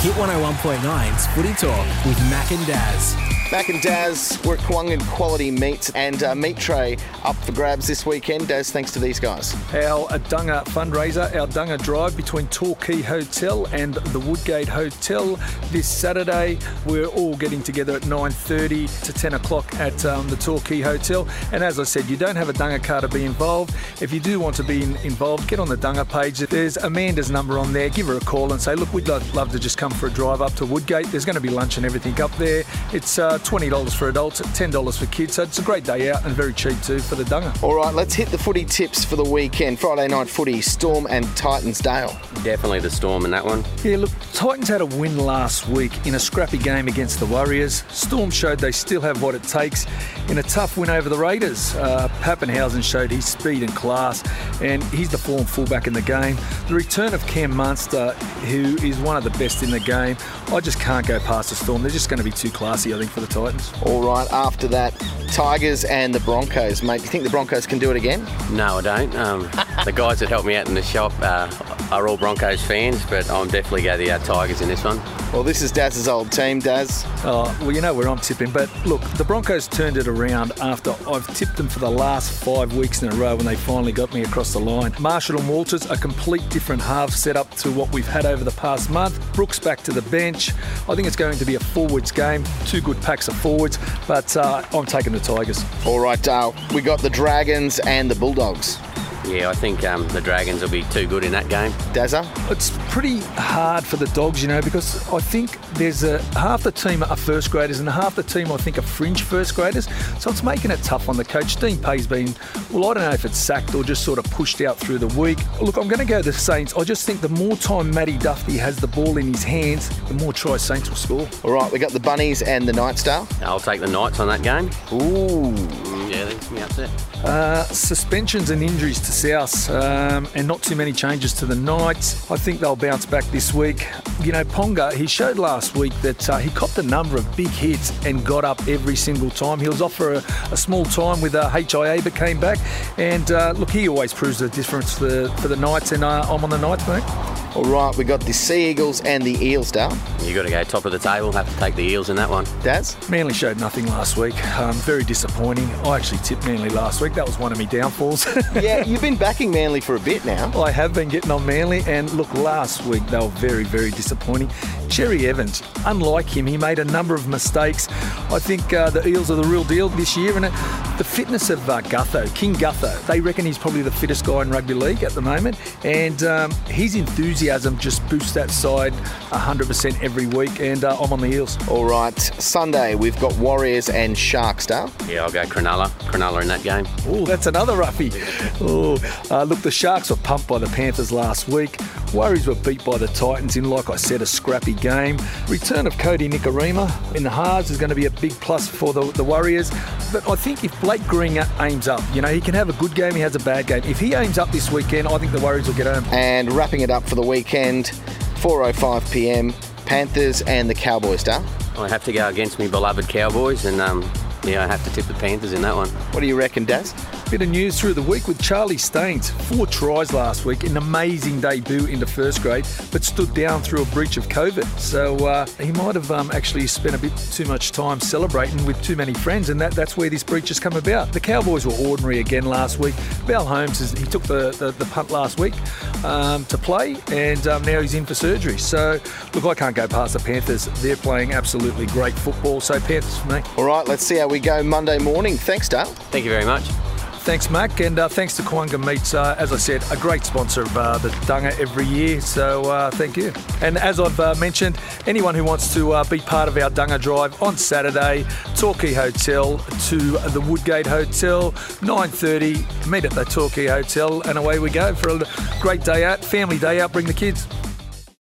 Hit 101.9's Footy Talk with Mac and Daz. Mac and Daz, we're at Kawungan Quality Meats and uh, Meat Tray up for grabs this weekend. Daz, thanks to these guys. Our Dunga fundraiser, our Dunga drive between Torquay Hotel and the Woodgate Hotel this Saturday. We're all getting together at 9.30 to 10 o'clock at um, the Torquay Hotel. And as I said, you don't have a Dunga car to be involved. If you do want to be in, involved, get on the Dunga page. There's Amanda's number on there. Give her a call and say, look, we'd love, love to just come for a drive up to Woodgate. There's going to be lunch and everything up there. It's uh, $20 for adults, $10 for kids. So it's a great day out and very cheap too for the Dunga. All right, let's hit the footy tips for the weekend. Friday night footy, Storm and Titansdale. Definitely the Storm in that one. Yeah, look, Titans had a win last week in a scrappy game against the Warriors. Storm showed they still have what it takes in a tough win over the Raiders. Uh, Papenhuyzen showed his speed and class, and he's the form fullback in the game. The return of Cam Munster, who is one of the best in the game, I just can't go past the Storm. They're just going to be too classy, I think, for the Titans. All right, after that, Tigers and the Broncos. Mate, do you think the Broncos can do it again? No, I don't. Um, the guys that helped me out in the shop uh, are all Broncos fans, but I'm definitely go the uh, Tigers in this one. Well, this is Daz's old team, Daz. Oh, well, you know where I'm tipping, but look, the Broncos turned it around after I've tipped them for the last five weeks in a row when they finally got me across the line. Marshall and Walters, a complete different half setup to what we've had over the past month. Brooks back to the bench. I think it's going to be a forwards game. Two good packs of forwards, but uh, I'm taking the Tigers. All right, uh, we got the Dragons and the Bulldogs. Yeah, I think um, the Dragons will be too good in that game. Dazza? It's pretty hard for the dogs, you know, because I think there's a half the team are first graders and half the team I think are fringe first graders. So it's making it tough on the coach. Dean Pay's been, well, I don't know if it's sacked or just sort of pushed out through the week. Look, I'm going to go the Saints. I just think the more time Matty Dufty has the ball in his hands, the more try Saints will score. All right, we got the Bunnies and the Night Star. I'll take the Knights on that game. Ooh. Yeah, upset. Uh, suspensions and injuries to South, um, and not too many changes to the Knights. I think they'll bounce back this week. You know, Ponga, he showed last week that uh, he copped a number of big hits and got up every single time. He was off for a, a small time with uh, HIA, but came back. And uh, look, he always proves the difference for the, for the Knights, and uh, I'm on the Knights, mate. All right, we got the Sea Eagles and the Eels, down. you got to go top of the table. Have to take the Eels in that one. Daz? Manly showed nothing last week. Um, very disappointing. I actually tipped Manly last week. That was one of my downfalls. yeah, you've been backing Manly for a bit now. I have been getting on Manly, and look, last week they were very, very disappointing. Cherry Evans, unlike him, he made a number of mistakes. I think uh, the Eels are the real deal this year, and it, the fitness of uh, Gutho, King Gutho, they reckon he's probably the fittest guy in rugby league at the moment, and um, his enthusiasm just boosts that side 100% every week, and uh, I'm on the Eels. All right, Sunday we've got Warriors and Sharks, Dale. Yeah, I'll go Cronulla. Cronulla in that game. Oh, that's another roughie. Oh, uh, look, the Sharks were pumped by the Panthers last week. Warriors were beat by the Titans in, like I said, a scrappy game. Return of Kodi Nikorima in the halves is going to be a big plus for the, the Warriors. But I think if Blake Green aims up, you know, he can have a good game, he has a bad game. If he aims up this weekend, I think the Warriors will get home. And wrapping it up for the weekend, 4:05 p.m. Panthers and the Cowboys, Dale. I have to go against me beloved Cowboys, and um, yeah, I have to tip the Panthers in that one. What do you reckon, Daz? Bit of news through the week with Charlie Staines. Four tries last week, an amazing debut into first grade, but stood down through a breach of COVID. So uh, he might have um, actually spent a bit too much time celebrating with too many friends, and that, that's where this breach has come about. The Cowboys were ordinary again last week. Val Holmes, is, he took the, the, the punt last week um, to play, and um, now he's in for surgery. So, look, I can't go past the Panthers. They're playing absolutely great football. So, Panthers for me. All right, let's see how we go Monday morning. Thanks, Dale. Thank you very much. Thanks, Mac, and uh, thanks to Kwunga Meats. Uh, as I said, a great sponsor of uh, the Dunga every year, so uh, thank you. And as I've uh, mentioned, anyone who wants to uh, be part of our Dunga drive on Saturday, Torquay Hotel to the Woodgate Hotel, 9.30, meet at the Torquay Hotel, and away we go for a great day out, family day out, bring the kids.